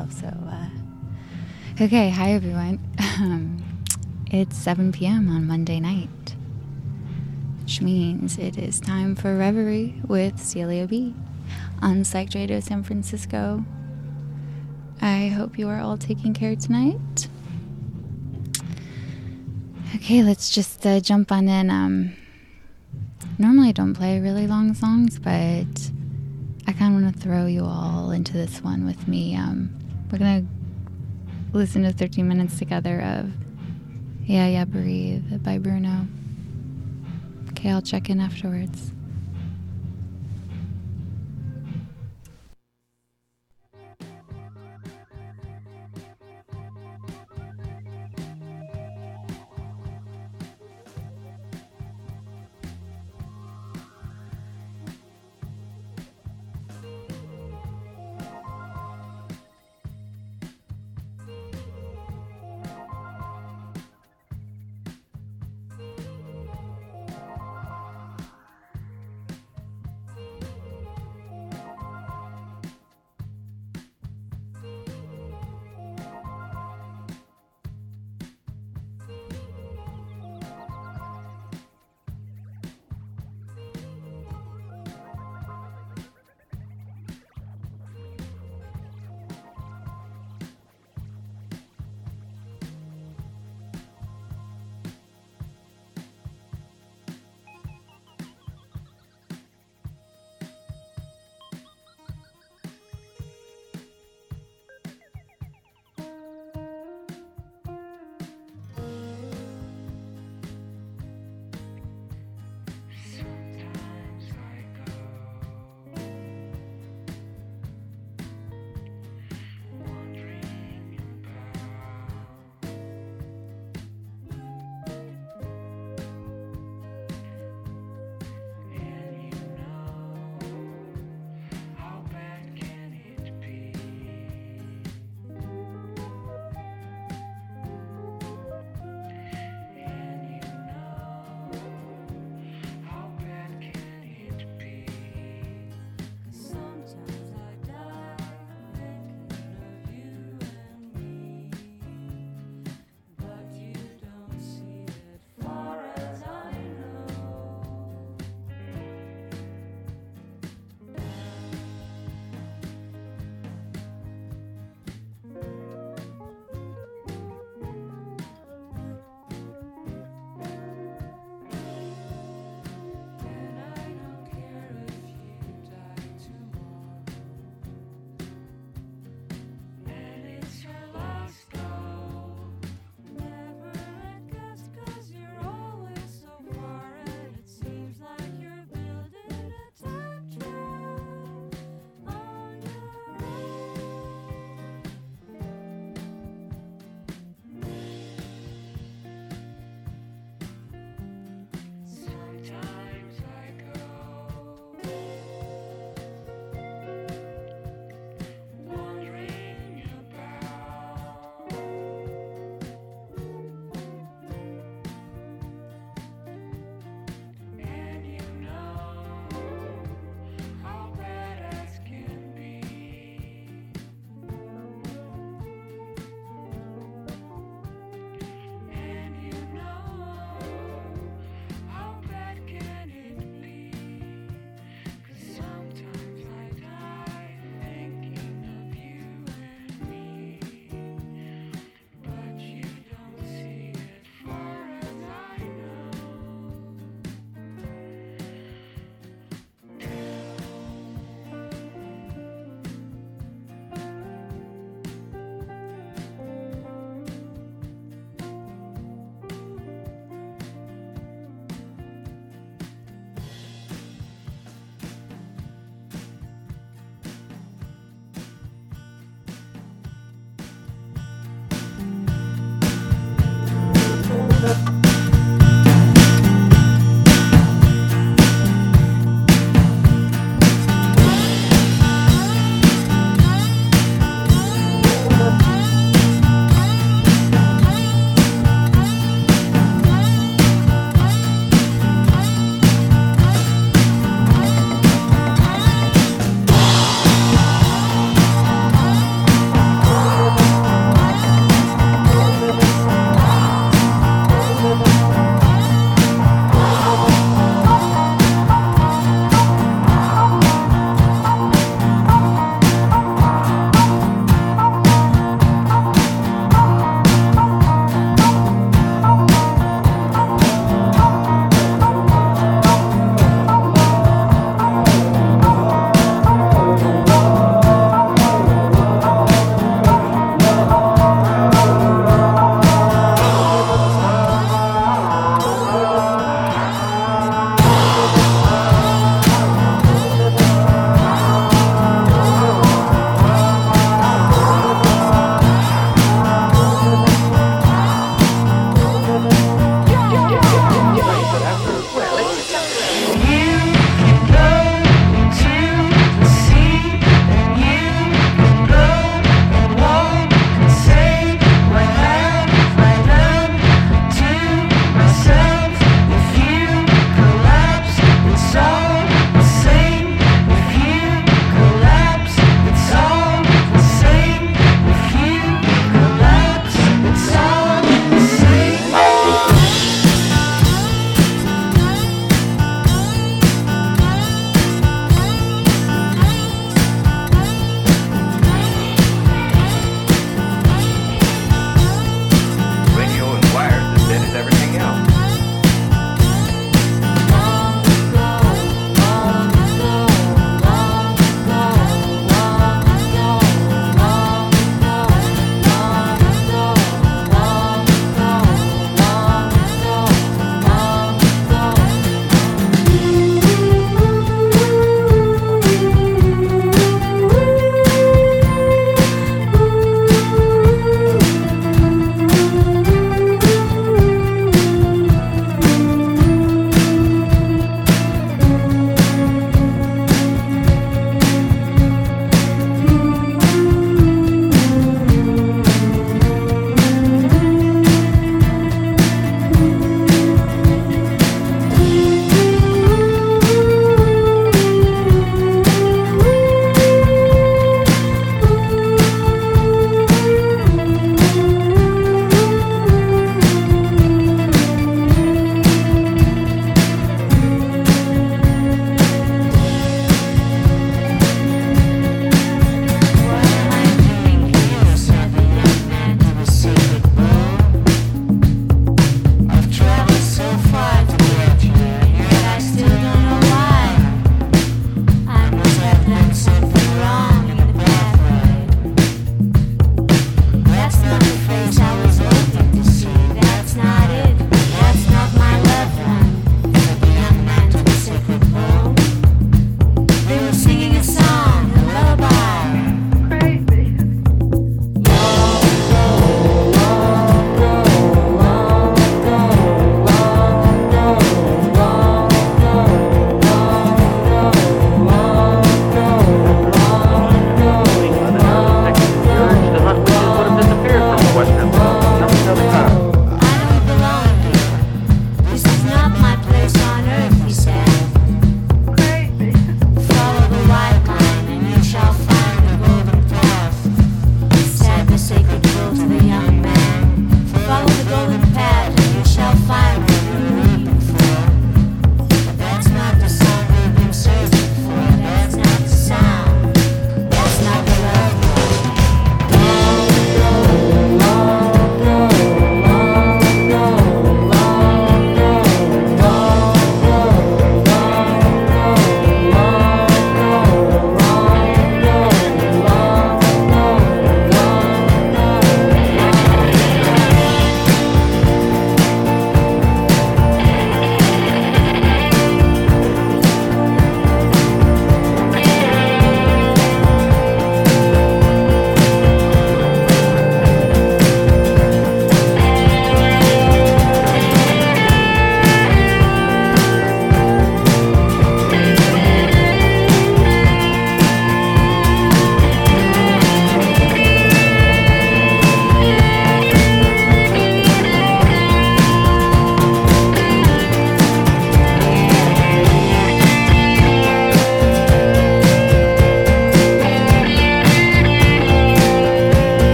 myself. So, uh, okay. Hi, everyone. Um, it's 7 p.m. on Monday night, which means it is time for Reverie with Celia B on Psych Radio San Francisco. I hope you are all taking care tonight. Okay, let's just uh, jump on in. Um, normally, I don't play really long songs, but I kind of want to throw you all into this one with me. Um, we're gonna listen to 13 minutes together of Yeah, Yeah, Breathe by Bruno. Okay, I'll check in afterwards.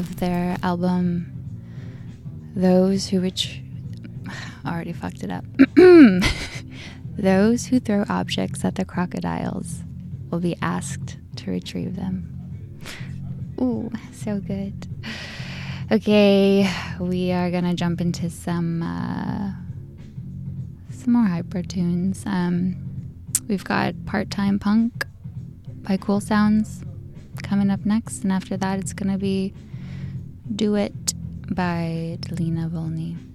Of their album Those Who Which already fucked it up. Those who throw objects at the crocodiles will be asked to retrieve them. Ooh, so good. Okay, we are gonna jump into some uh, some more hyper tunes. Um, we've got Part Time Punk by Cool Sounds coming up next, and after that, it's gonna be Do It by Delina Volney.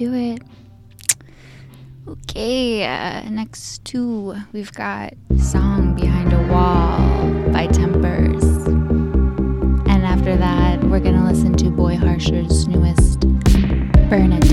Do it. Okay, uh, next two, we've got Song Behind a Wall by Tempers. And after that, we're gonna listen to Boy Harsher's newest, Burn It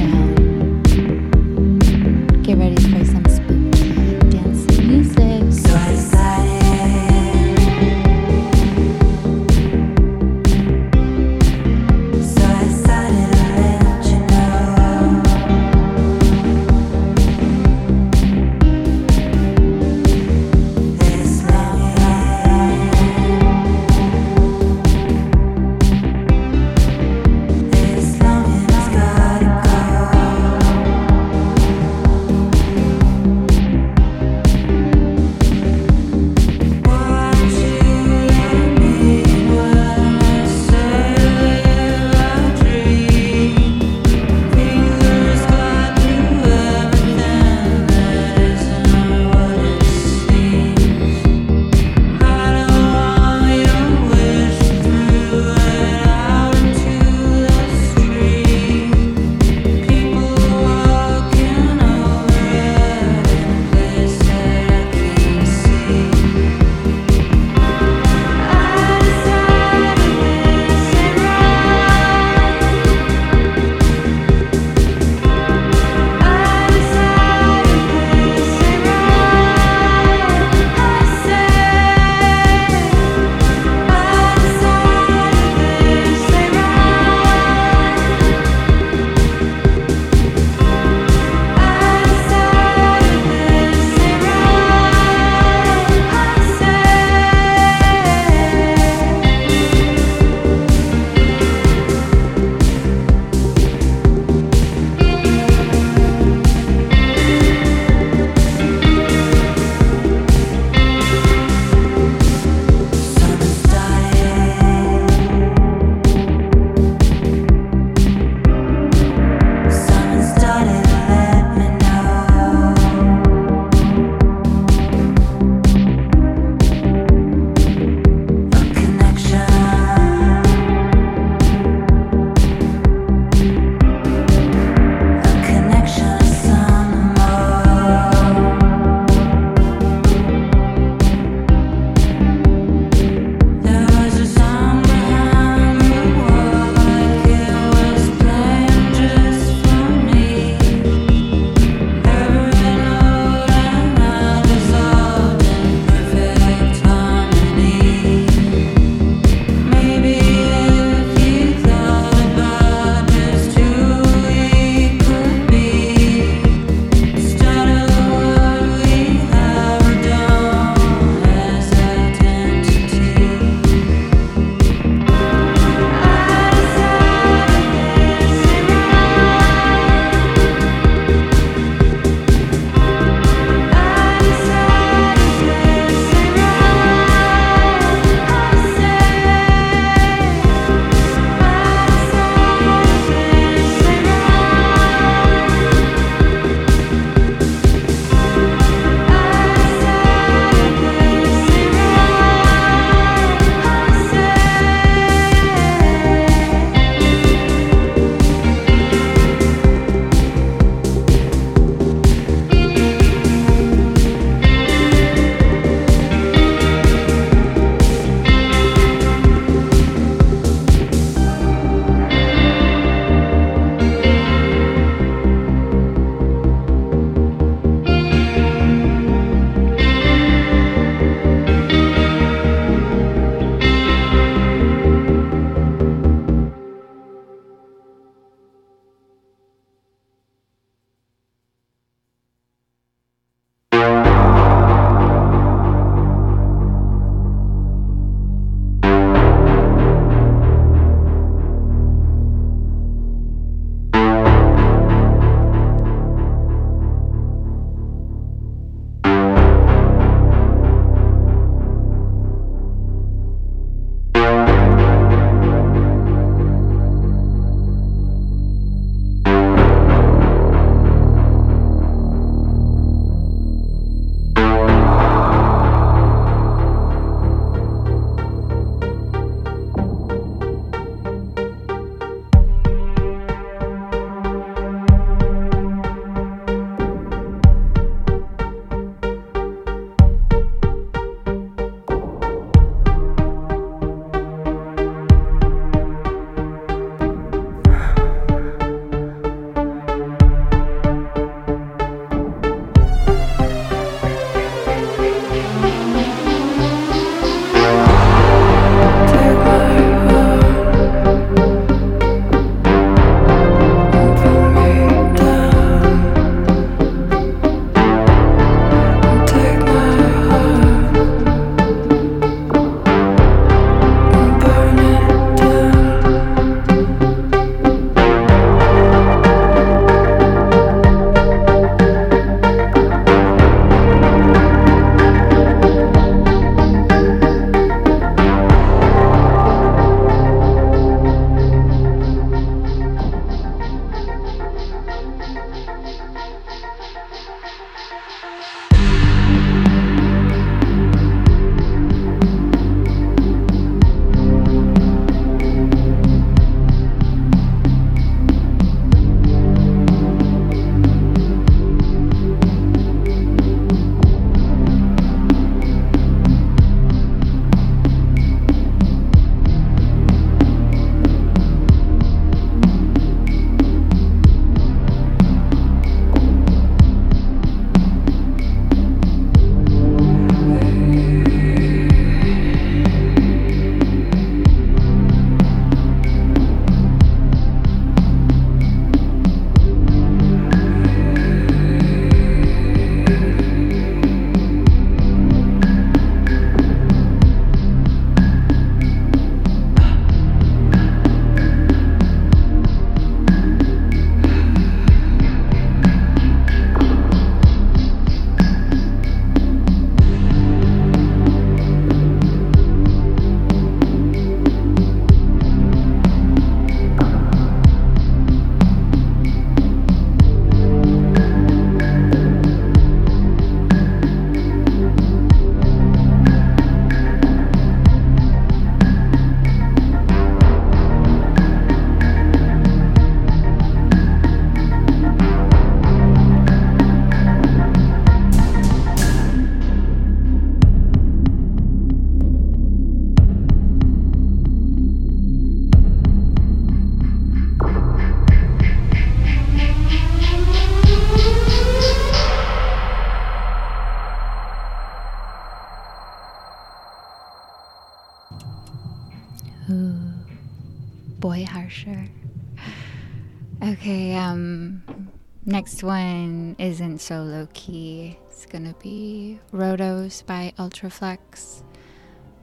Next one isn't so low key. It's gonna be Rotos by Ultraflex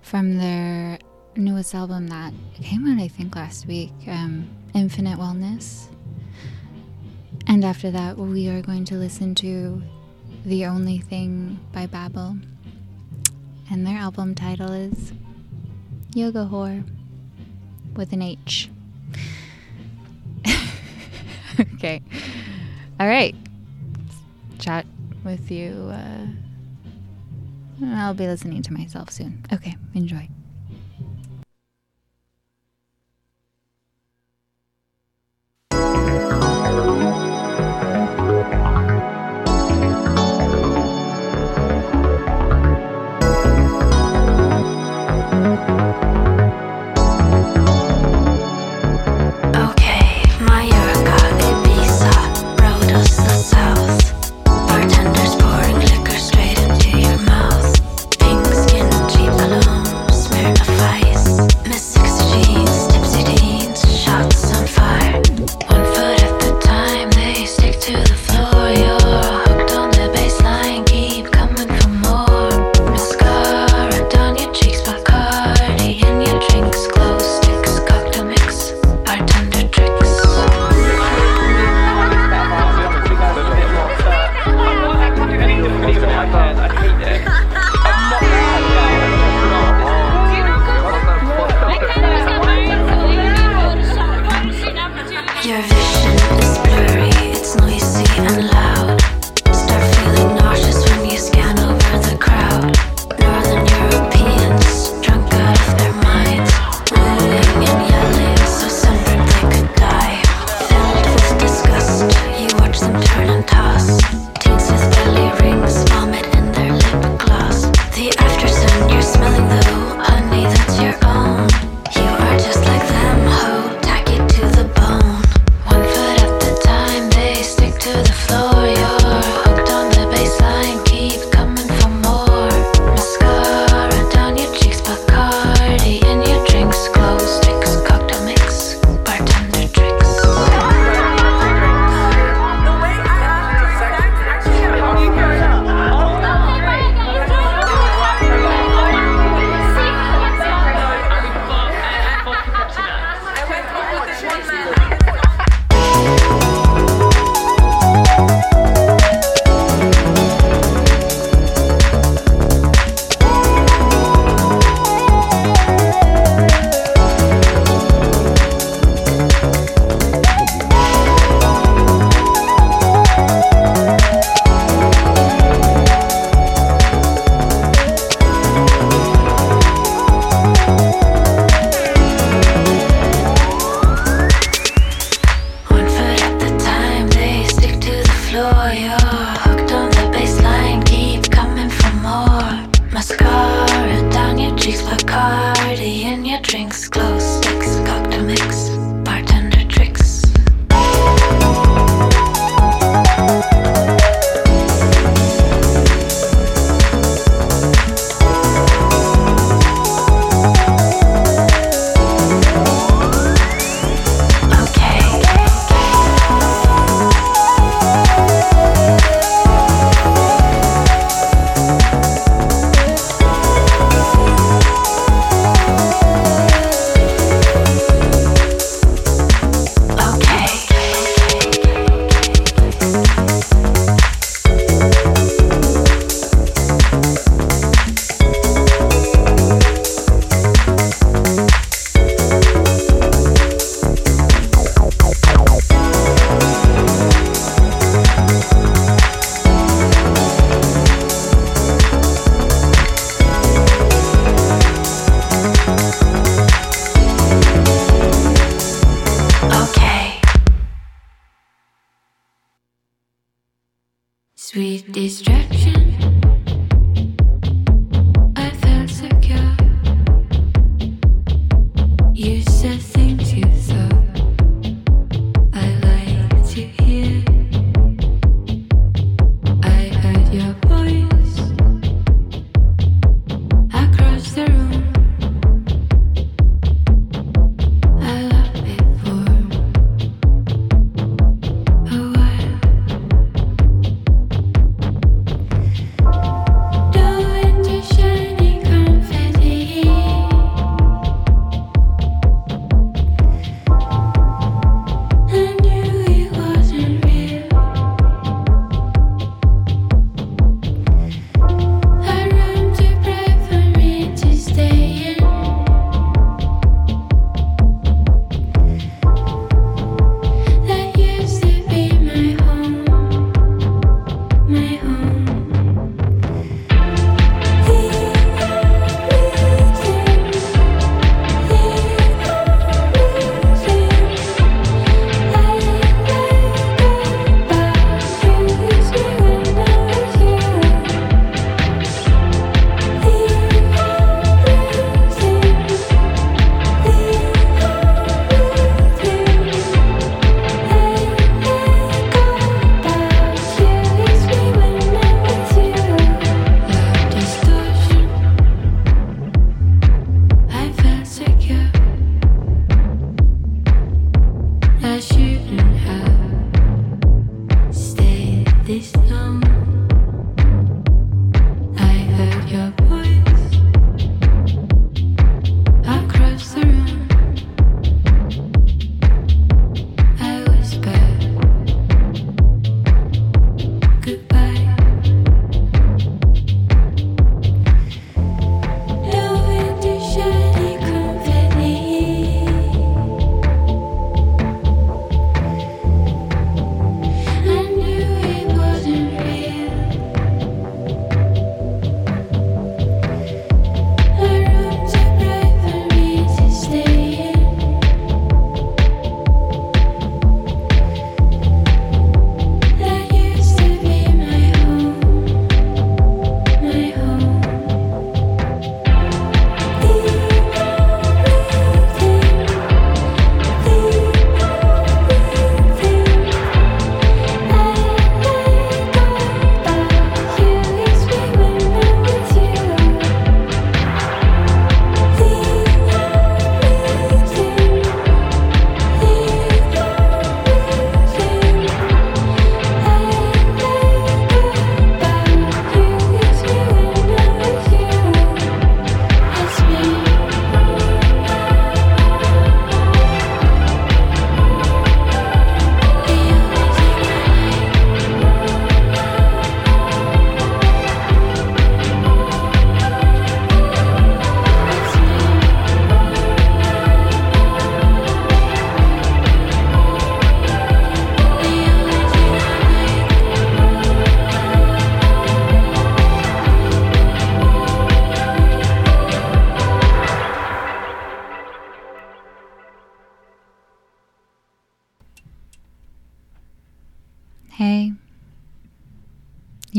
from their newest album that came out, I think, last week, um, Infinite Wellness. And after that, we are going to listen to The Only Thing by Babel. And their album title is Yoga Whore with an H. okay. All right. Chat with you. Uh, I'll be listening to myself soon. Okay, enjoy.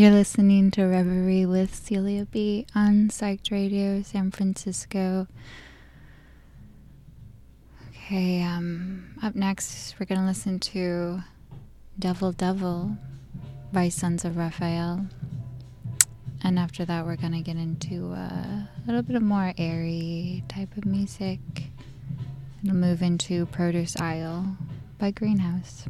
You're listening to Reverie with Celia B on Psyched Radio San Francisco. Okay, um, up next, we're gonna listen to Devil Devil by Sons of Raphael. And after that, we're gonna get into a little bit of more airy type of music. It'll move into Produce Isle by Greenhouse.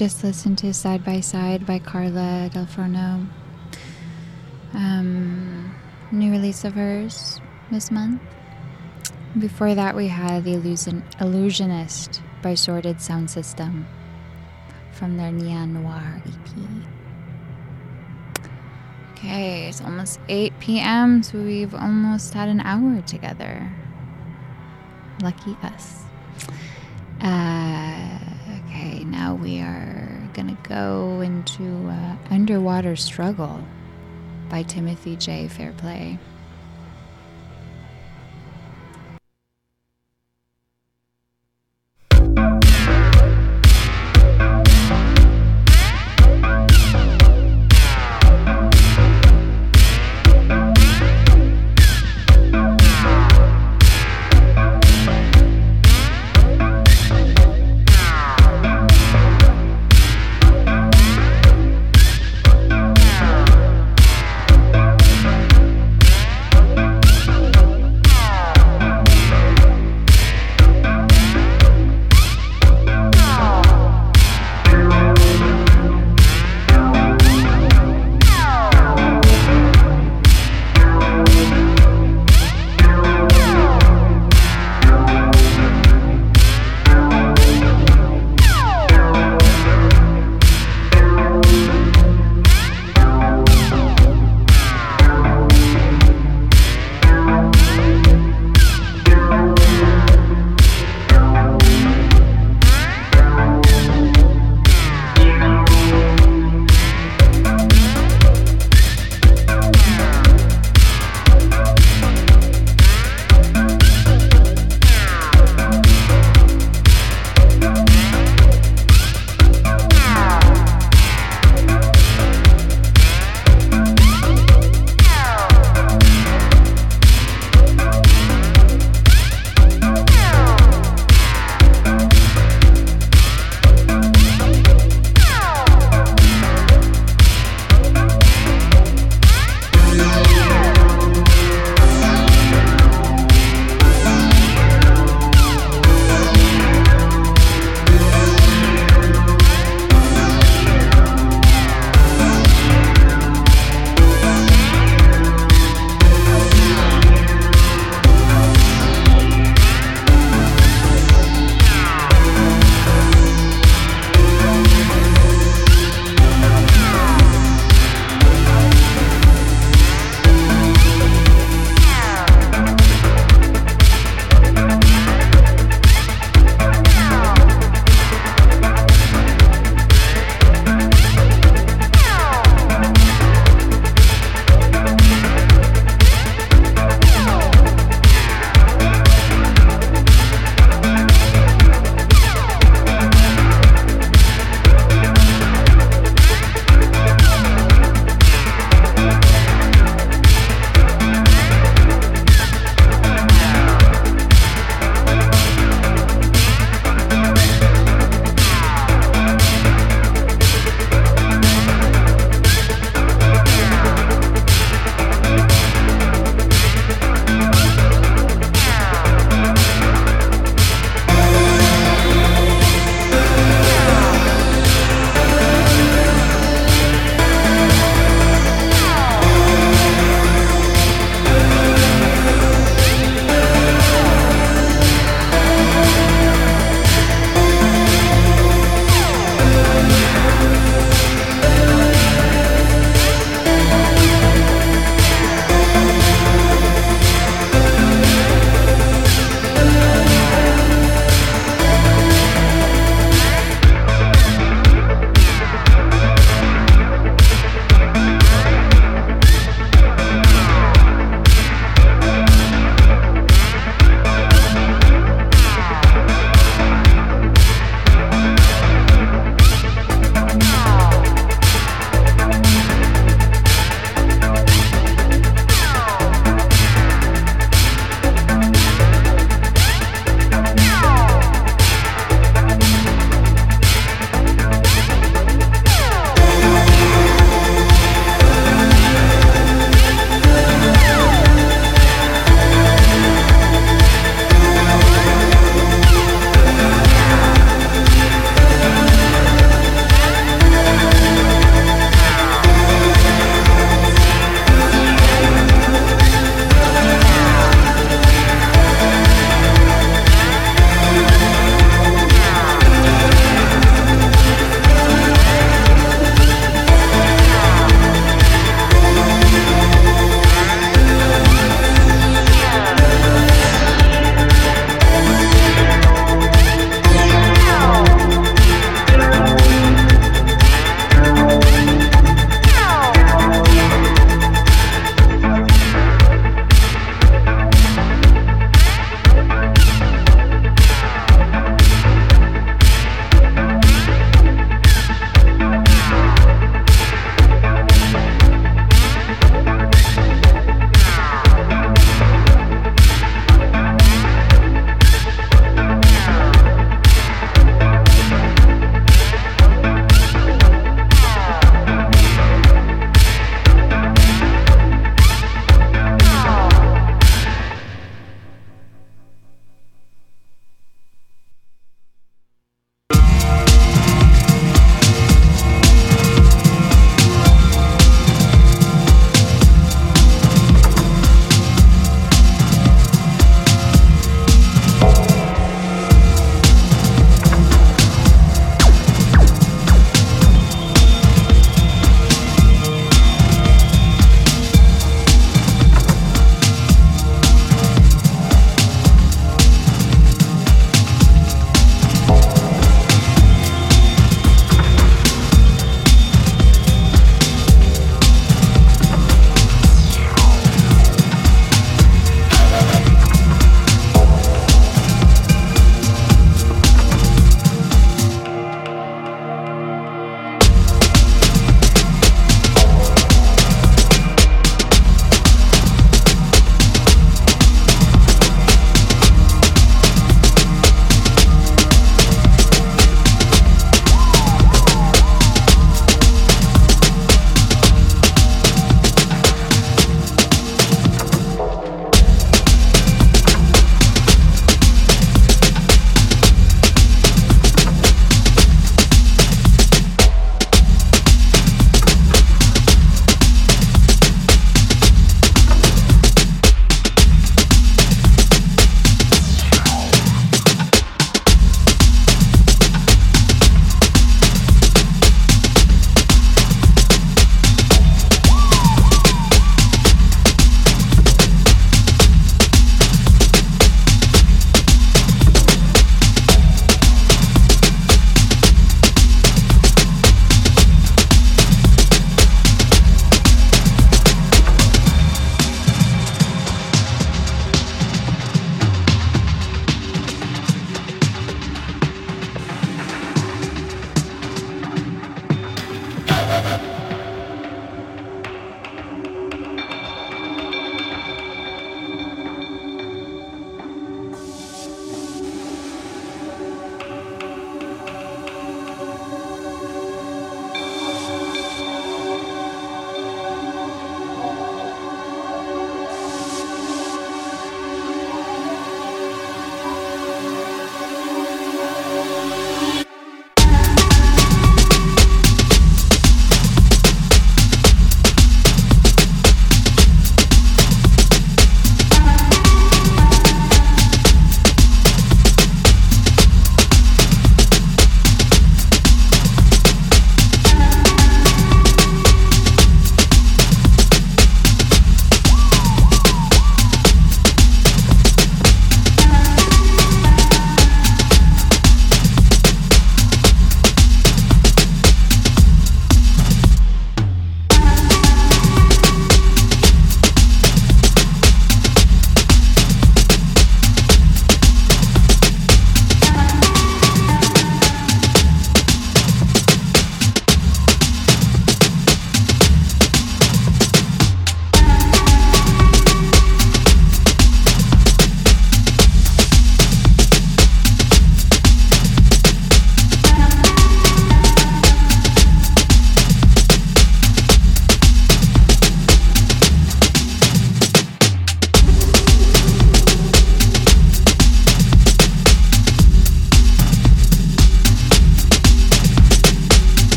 Just listened to Side by Side by Carla dal Forno. Um, new release of hers this month. Before that, we had The Illusion- Illusionist by Sorted Sound System from their Neon Noir EP. Okay, it's almost 8 p.m., so we've almost had an hour together. Lucky us. Uh, okay, now we are gonna go into uh, Underwater Struggle by Timothy J. Fairplay.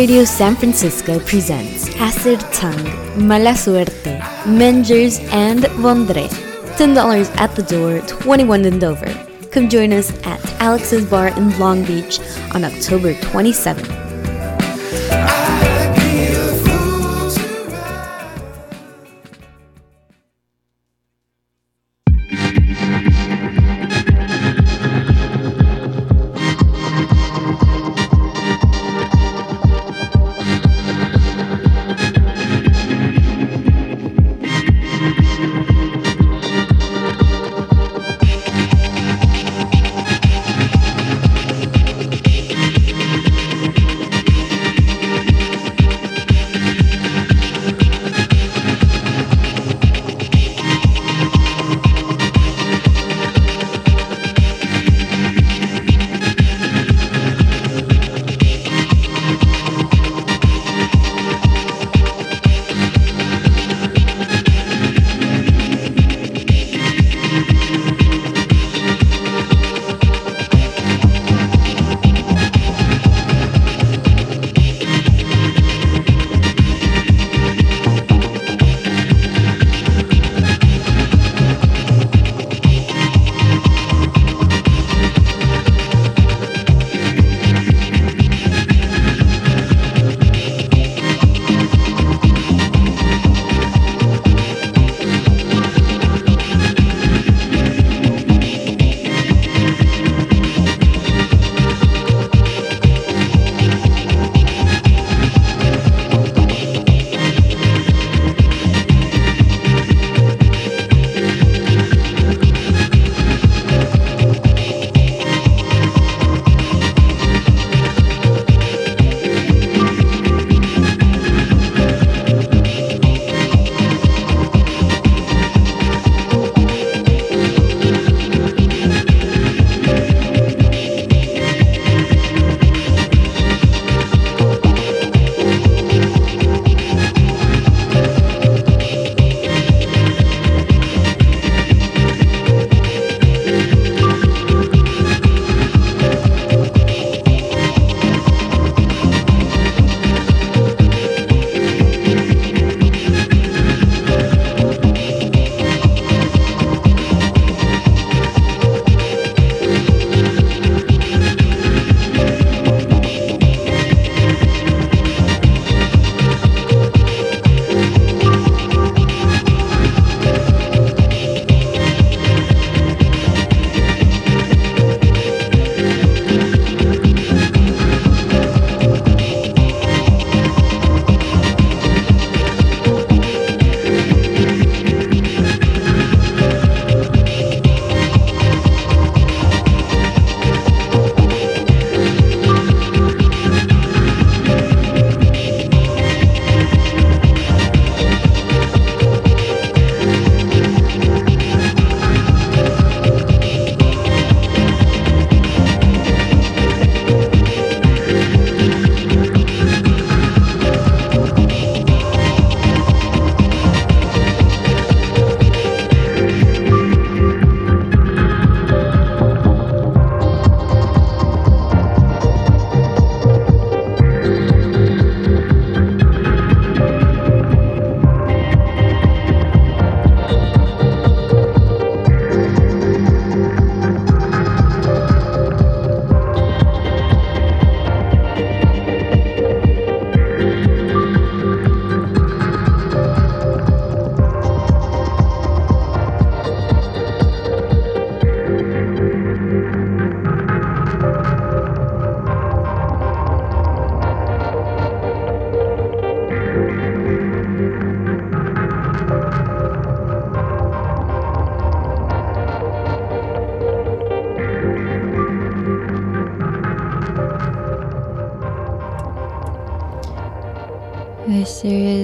Radio San Francisco presents Acid Tongue, Mala Suerte, Mengers, and Vondre. $10 at the door, 21 in Dover. Come join us at Alex's Bar in Long Beach on October 27th.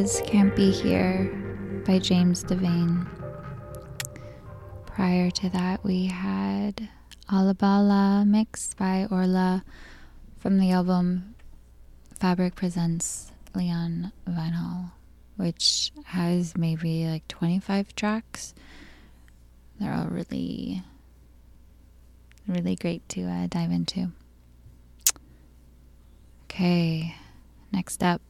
Can't Be Here by James Devane. Prior to that, we had Alabala Mix by Orla from the album Fabric Presents Leon Vynehall, which has maybe like 25 tracks. They're all really, really great to uh, dive into. Okay, next up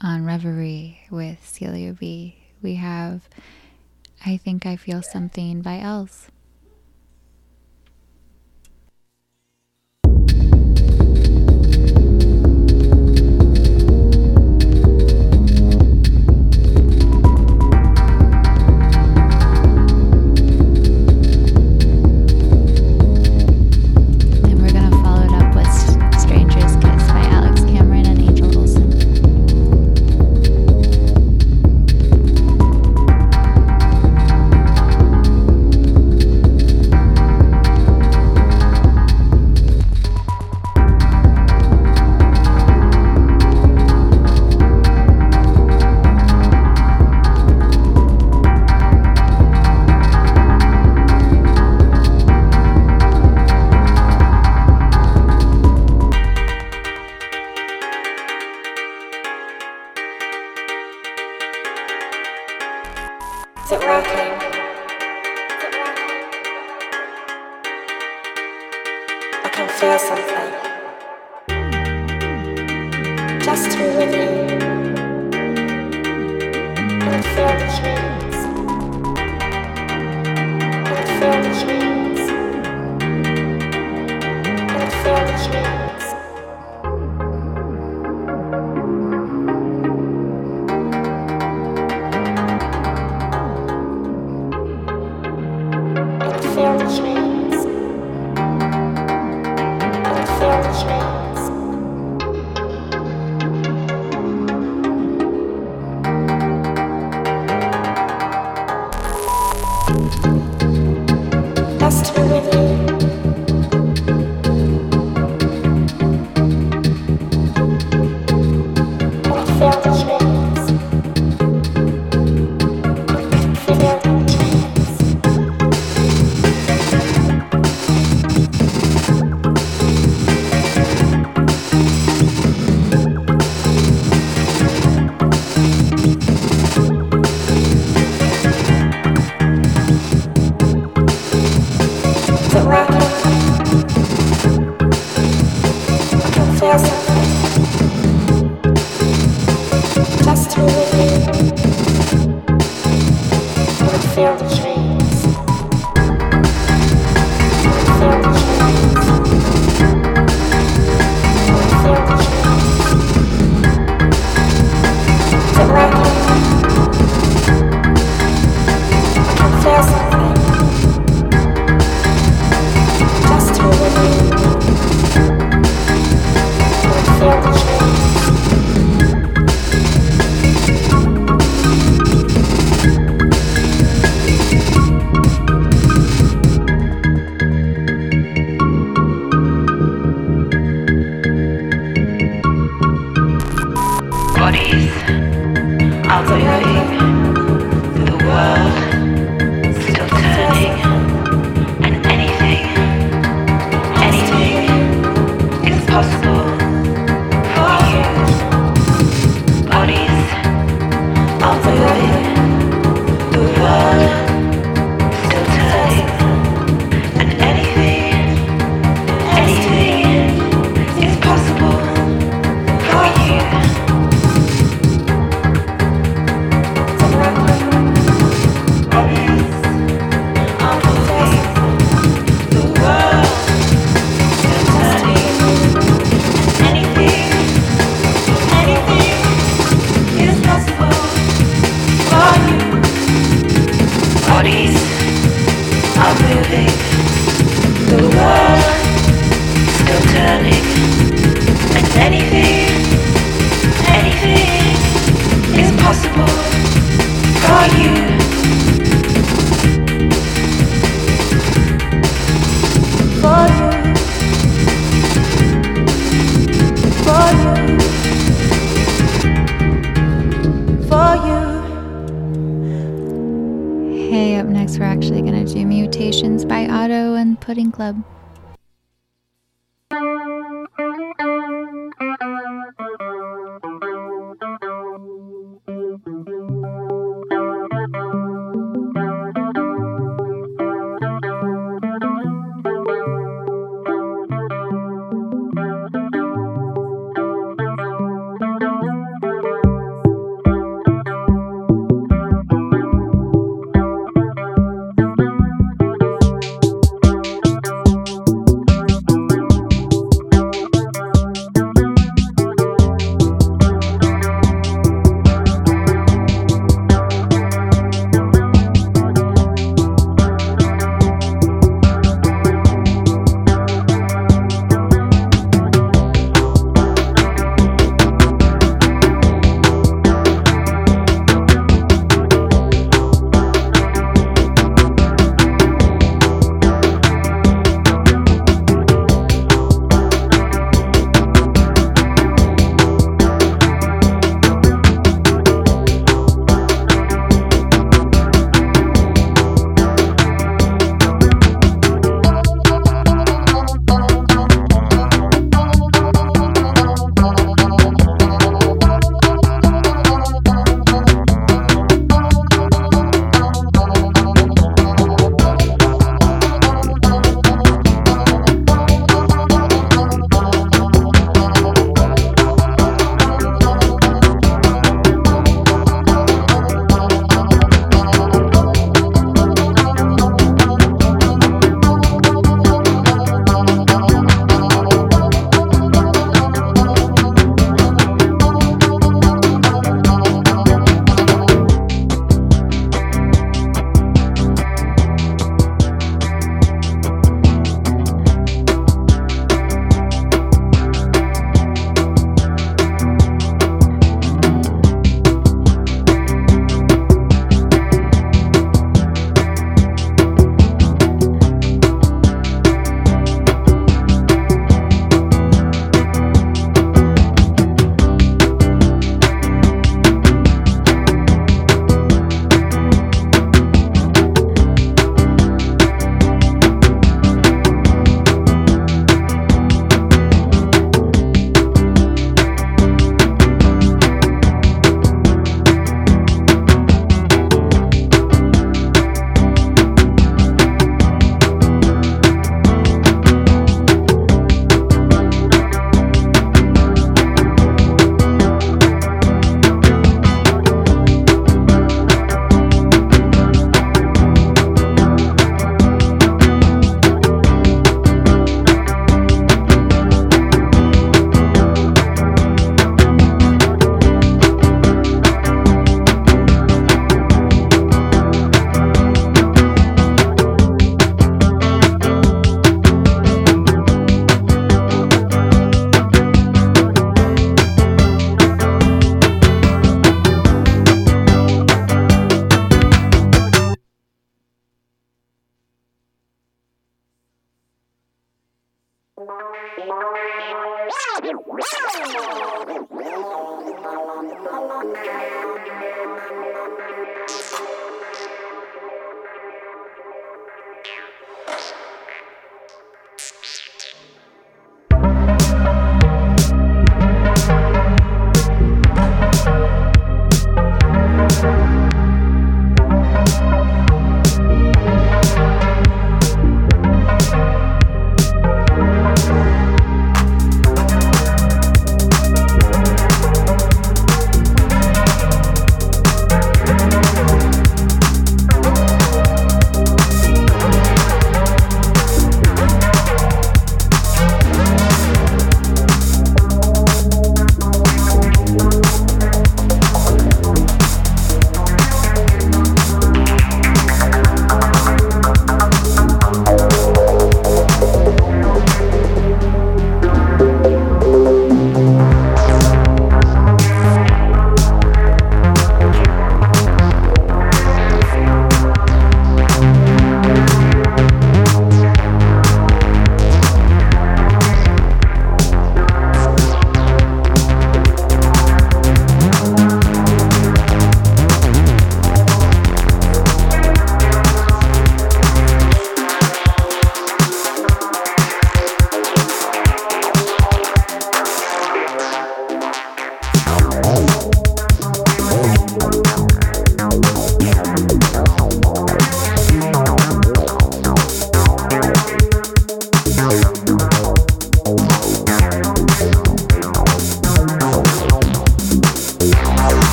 on Reverie with Celia B. We have I Think I Feel Something by Els.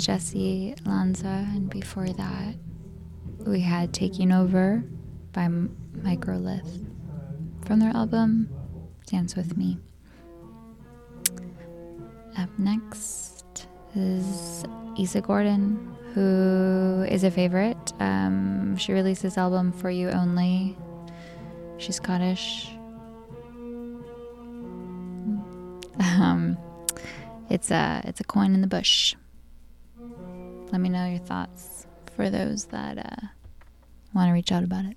Jessy Lanza, and before that, we had Taking Over by Microlith from their album Dance With Me. Up next is Isa Gordon, who is a favorite. Um, she released this album For You Only. She's Scottish. Um, it's a it's a coin in the bush. Let me know your thoughts for those that uh, want to reach out about it.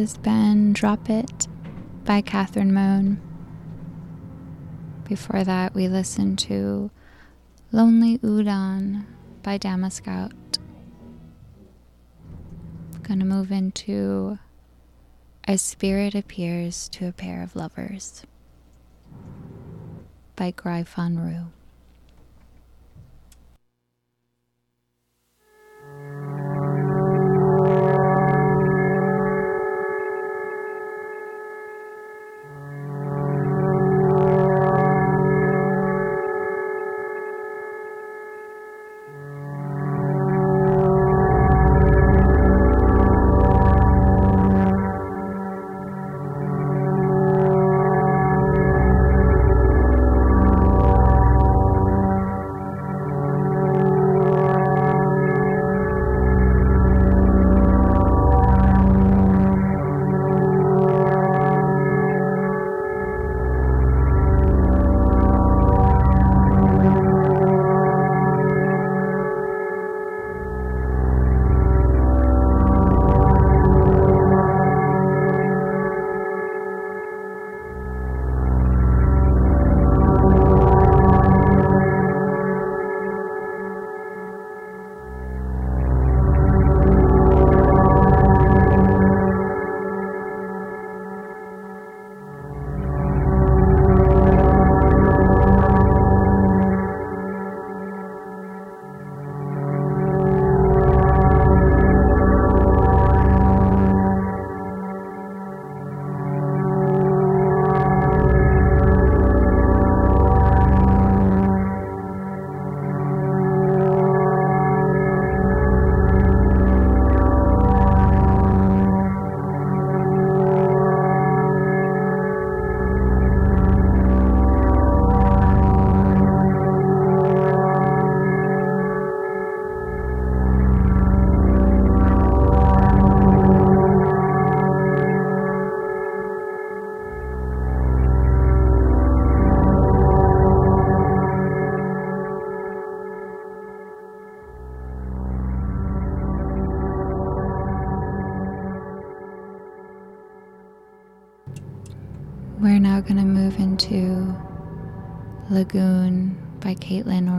Has been Drop It by Catherine Moan. Before that, we listened to Lonely Udon by Dama Scout. Gonna move into A Spirit Appears to a Pair of Lovers by Gryphon Rue. Lagoon by Caitlin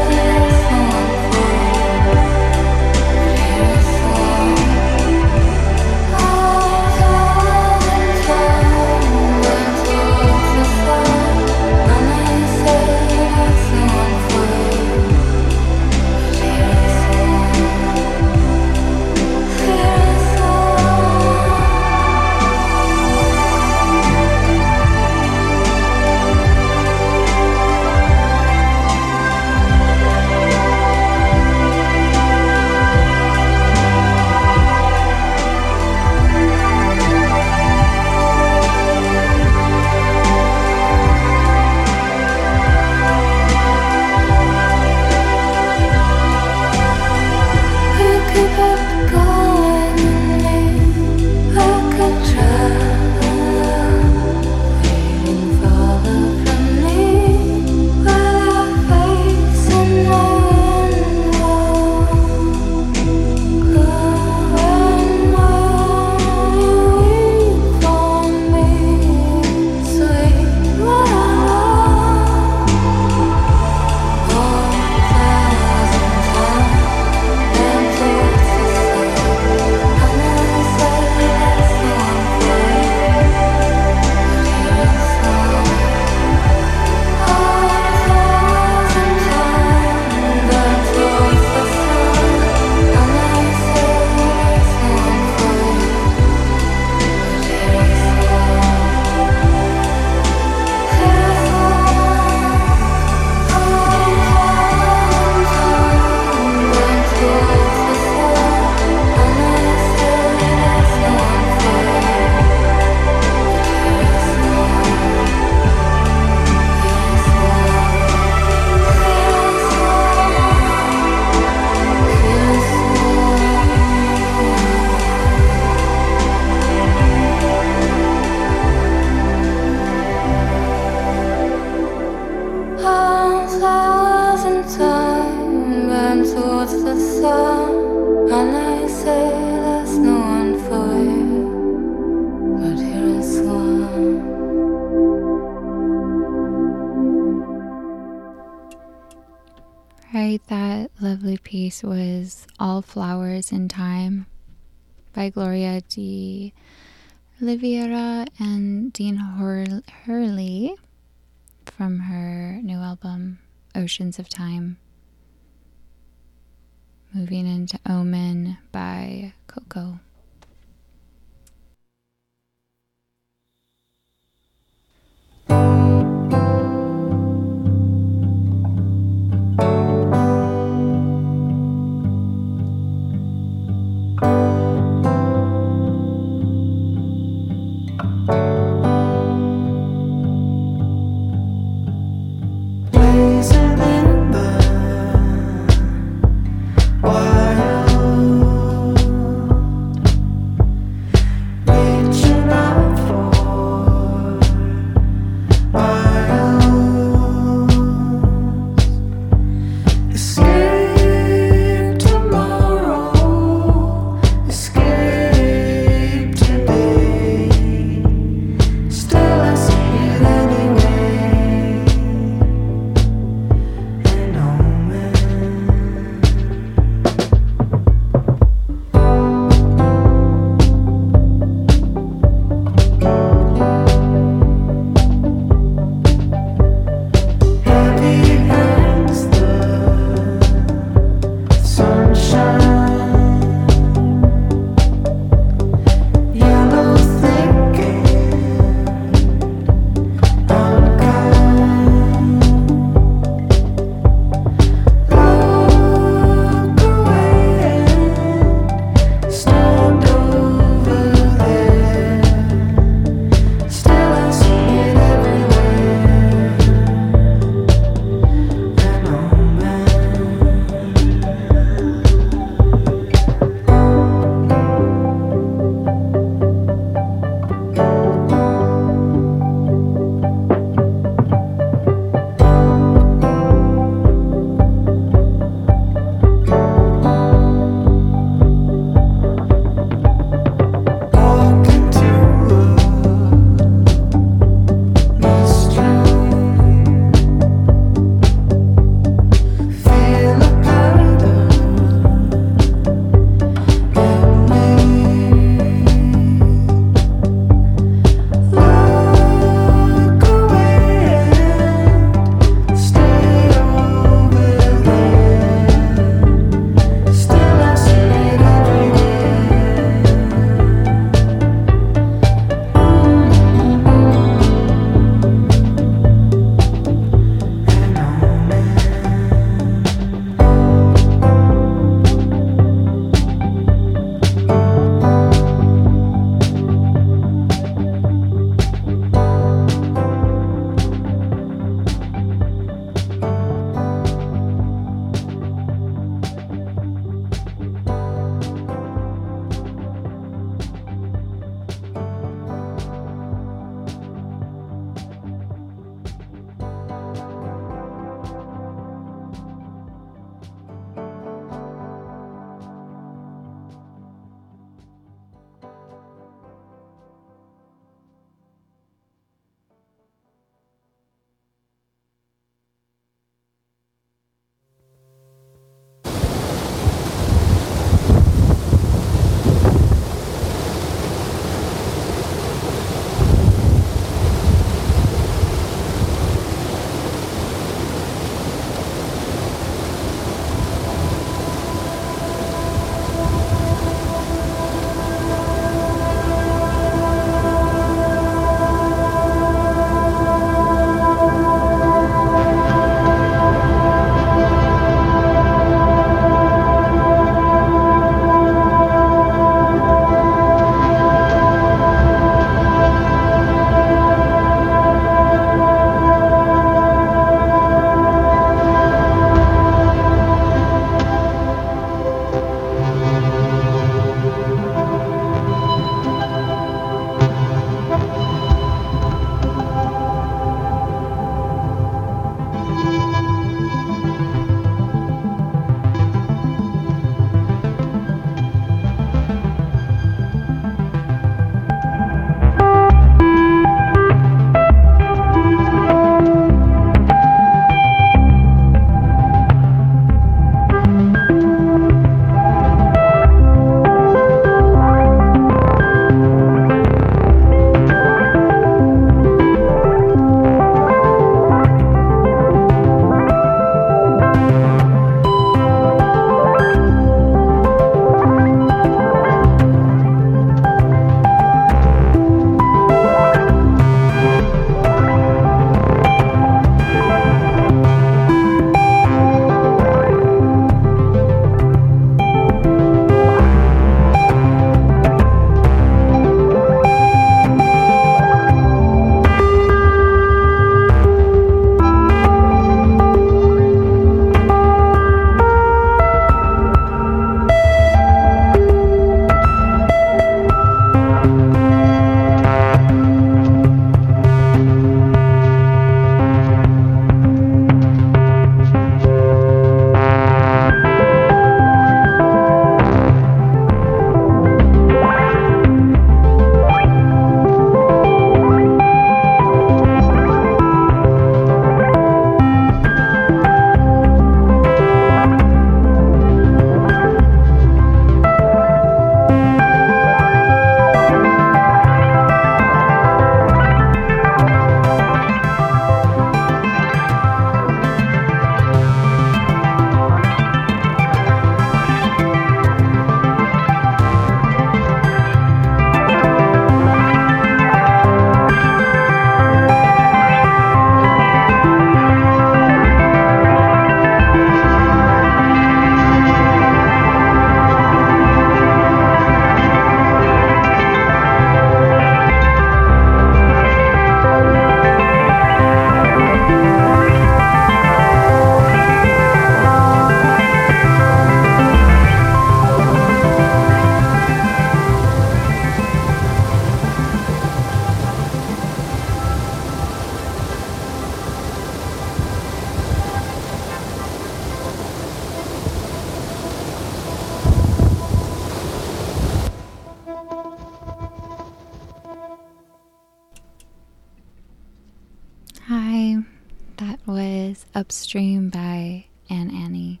Upstream by Anne Annie.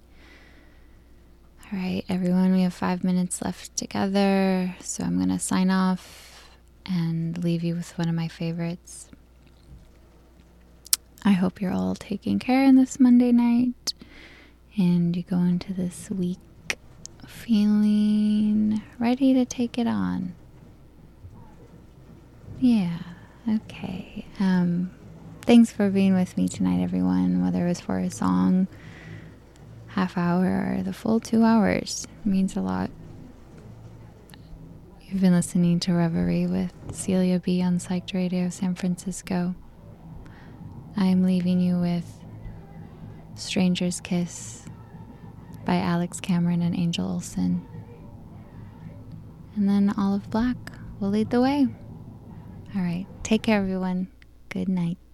All right, everyone, we have five minutes left together, so I'm going to sign off and leave you with one of my favorites. I hope you're all taking care on this Monday night and you go into this week feeling ready to take it on. Yeah, okay. Um, for being with me tonight, everyone, whether it was for a song, half hour, or the full two hours. It means a lot. You've been listening to Reverie with Celia B on Psyched Radio San Francisco. I'm leaving you with Stranger's Kiss by Alex Cameron and Angel Olsen. And then Olive Black will lead the way. All right, take care, everyone. Good night.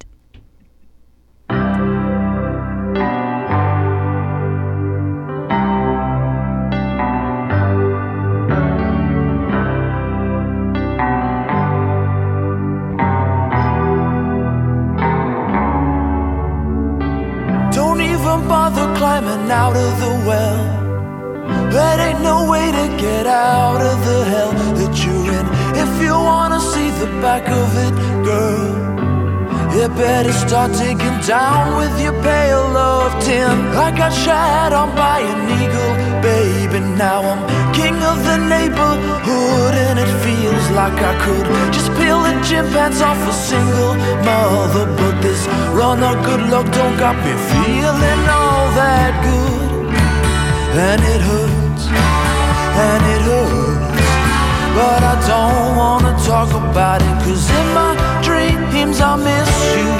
Back of it, girl, you better start taking down with your pail of tin. I got shat on by an eagle, baby. Now I'm king of the neighborhood, and it feels like I could just peel the gym pants off a single mother. But this run of good luck don't got me feeling all that good, and it hurts, and it hurts. But I don't wanna talk about it Cause in my dreams I miss you.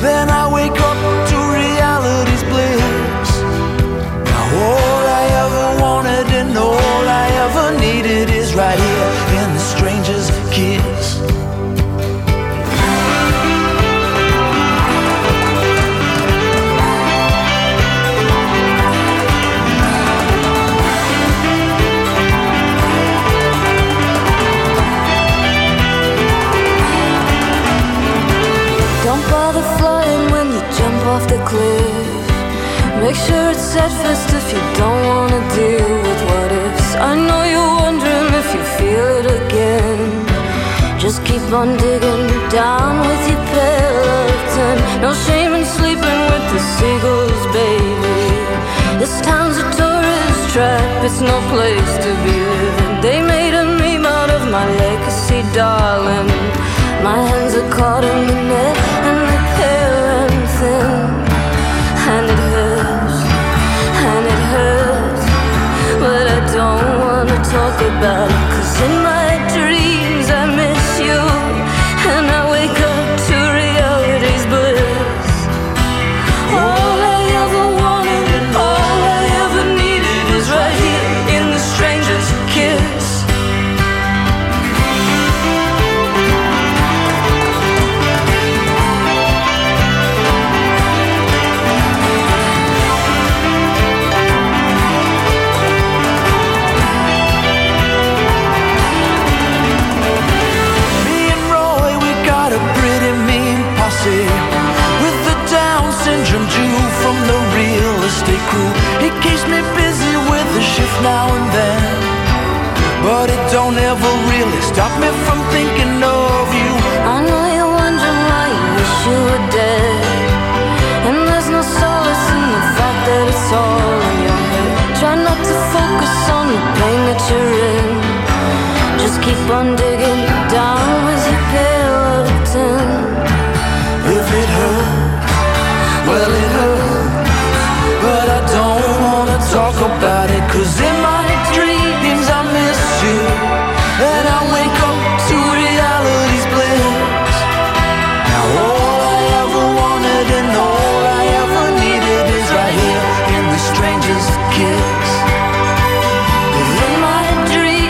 Then I wake up to reality's bliss. Now all I ever wanted and all I ever needed Is right here in the stranger's kiss cliff. Make sure it's set first if you don't wanna deal with what ifs. I know you're wondering if you feel it again. Just keep on digging down with your pail of tin. No shame in sleeping with the seagulls, baby. This town's a tourist trap, it's no place to be living. They made a meme out of my legacy, darling. My hands are caught in the net talk about it. Cause in my stop me from thinking of you. I know you're wondering why you wish you were dead. And there's no solace in the fact that it's all in your head. Try not to focus on the pain that you're in. Just keep on digging